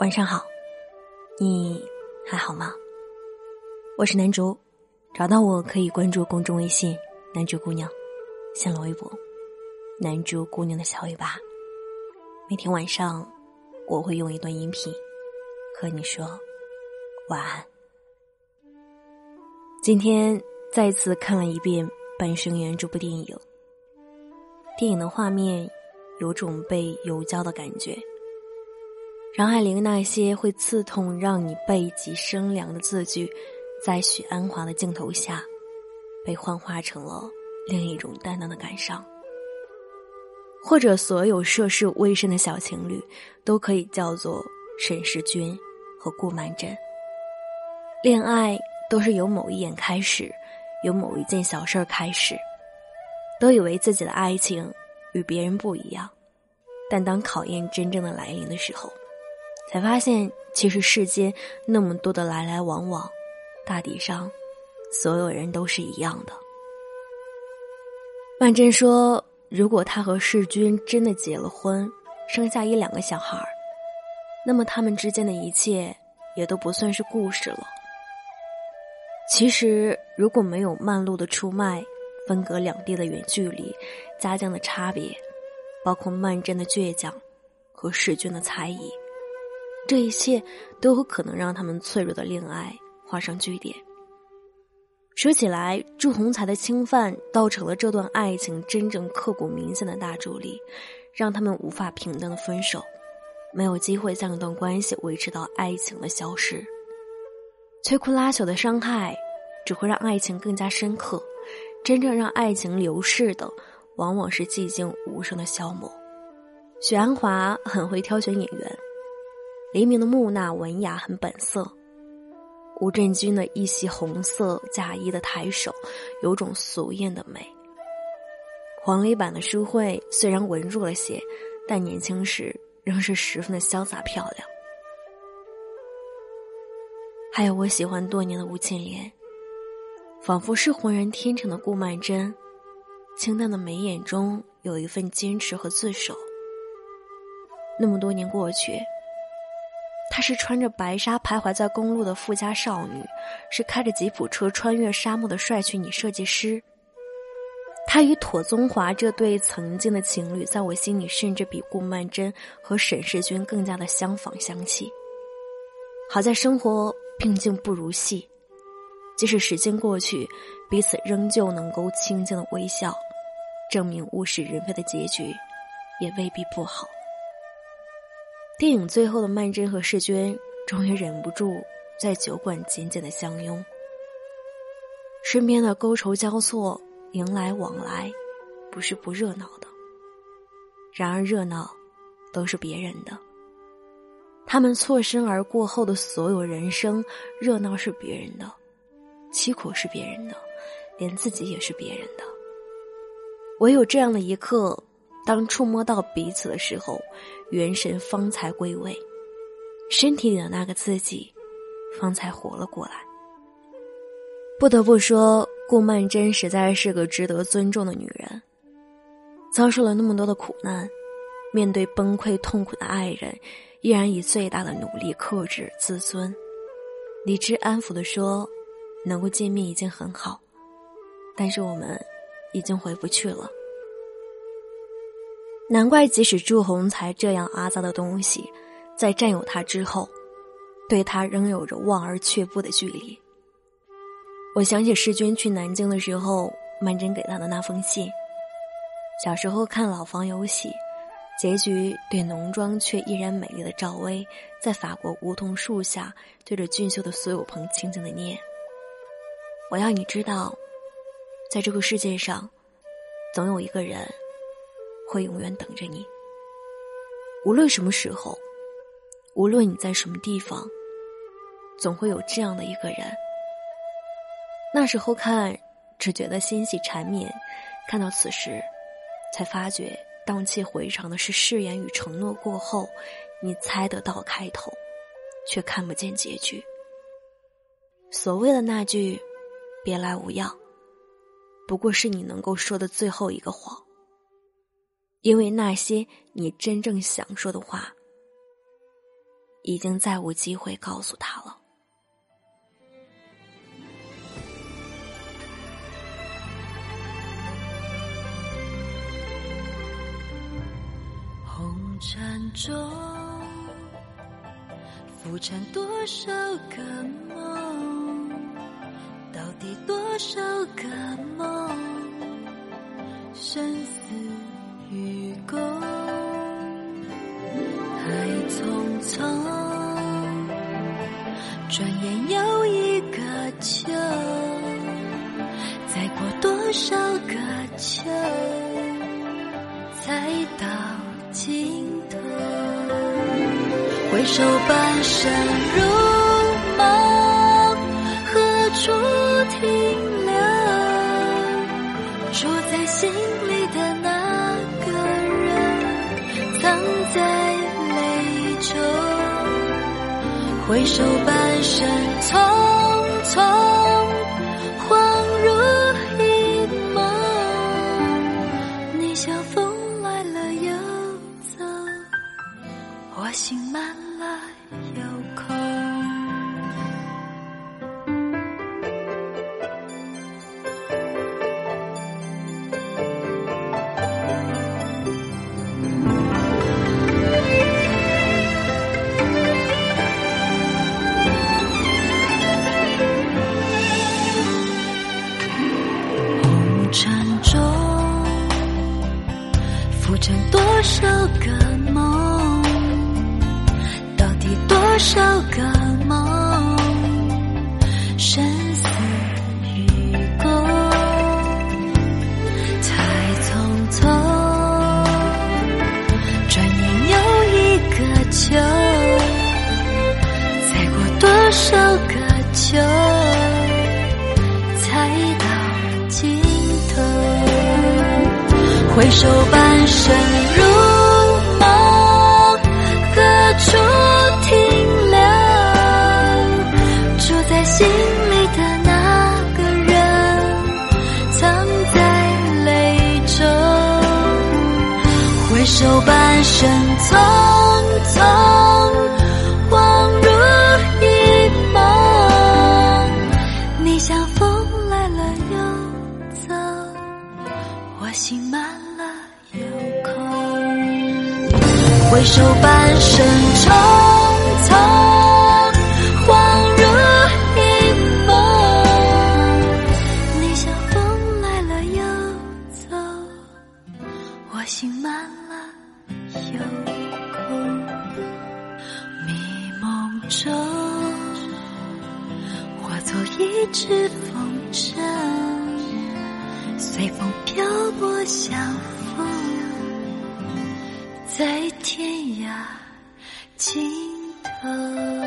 晚上好，你还好吗？我是南竹，找到我可以关注公众微信“南竹姑娘”，新浪微博“南竹姑娘的小尾巴”。每天晚上，我会用一段音频和你说晚安。今天再次看了一遍《半生缘》这部电影，电影的画面有种被油浇的感觉。张爱玲那些会刺痛、让你背脊生凉的字句，在许鞍华的镜头下，被幻化成了另一种淡淡的感伤。或者，所有涉世未深的小情侣，都可以叫做沈世钧和顾曼桢。恋爱都是由某一眼开始，由某一件小事儿开始，都以为自己的爱情与别人不一样，但当考验真正的来临的时候。才发现，其实世间那么多的来来往往，大抵上，所有人都是一样的。曼桢说：“如果他和世钧真的结了婚，生下一两个小孩儿，那么他们之间的一切也都不算是故事了。其实，如果没有曼璐的出卖，分隔两地的远距离，家境的差别，包括曼桢的倔强和世钧的猜疑。”这一切都有可能让他们脆弱的恋爱画上句点。说起来，祝鸿才的侵犯造成了这段爱情真正刻骨铭心的大助力，让他们无法平等的分手，没有机会将一段关系维持到爱情的消失。摧枯拉朽的伤害只会让爱情更加深刻，真正让爱情流逝的，往往是寂静无声的消磨。许鞍华很会挑选演员。黎明的木讷文雅很本色，吴镇军的一袭红色嫁衣的抬手，有种俗艳的美。黄磊版的舒慧虽然文弱了些，但年轻时仍是十分的潇洒漂亮。还有我喜欢多年的吴倩莲，仿佛是浑然天成的顾曼桢，清淡的眉眼中有一份坚持和自守。那么多年过去。她是穿着白纱徘徊在公路的富家少女，是开着吉普车穿越沙漠的帅气女设计师。她与妥宗华这对曾经的情侣，在我心里甚至比顾曼桢和沈世钧更加的相仿相契。好在生活毕竟不如戏，即使时间过去，彼此仍旧能够清静的微笑，证明物是人非的结局，也未必不好。电影最后的曼桢和世钧终于忍不住在酒馆紧紧的相拥，身边的勾愁交错、迎来往来，不是不热闹的。然而热闹，都是别人的。他们错身而过后的所有人生，热闹是别人的，凄苦是别人的，连自己也是别人的。唯有这样的一刻。当触摸到彼此的时候，元神方才归位，身体里的那个自己，方才活了过来。不得不说，顾曼桢实在是个值得尊重的女人。遭受了那么多的苦难，面对崩溃痛苦的爱人，依然以最大的努力克制自尊，理智安抚的说：“能够见面已经很好，但是我们已经回不去了。”难怪，即使祝鸿才这样阿杂的东西，在占有他之后，对他仍有着望而却步的距离。我想起世钧去南京的时候，曼桢给他的那封信。小时候看老房有喜，结局对浓妆却依然美丽的赵薇，在法国梧桐树下对着俊秀的苏有朋轻轻的念：“我要你知道，在这个世界上，总有一个人。”会永远等着你。无论什么时候，无论你在什么地方，总会有这样的一个人。那时候看，只觉得欣喜缠绵；看到此时，才发觉荡气回肠的是誓言与承诺过后，你猜得到开头，却看不见结局。所谓的那句“别来无恙”，不过是你能够说的最后一个谎。因为那些你真正想说的话，已经再无机会告诉他了。红尘中浮沉多少个梦，到底多少个梦，生死与共。爱匆匆，转眼又一个秋，再过多少个秋，才到尽头？回首半生如回首半生匆匆，恍如一梦。你像风来了又走，我心满了又空。多少个梦，生死与共，太匆匆，转眼又一个秋，再过多少个秋。才到尽头。回首半生如心里的那个人，藏在泪中。回首半生匆匆，恍如一梦。你像风来了又走，我心满了又空。回首半生匆，心满了又空。迷梦中。化作一只风筝，随风漂泊相逢，在天涯尽头。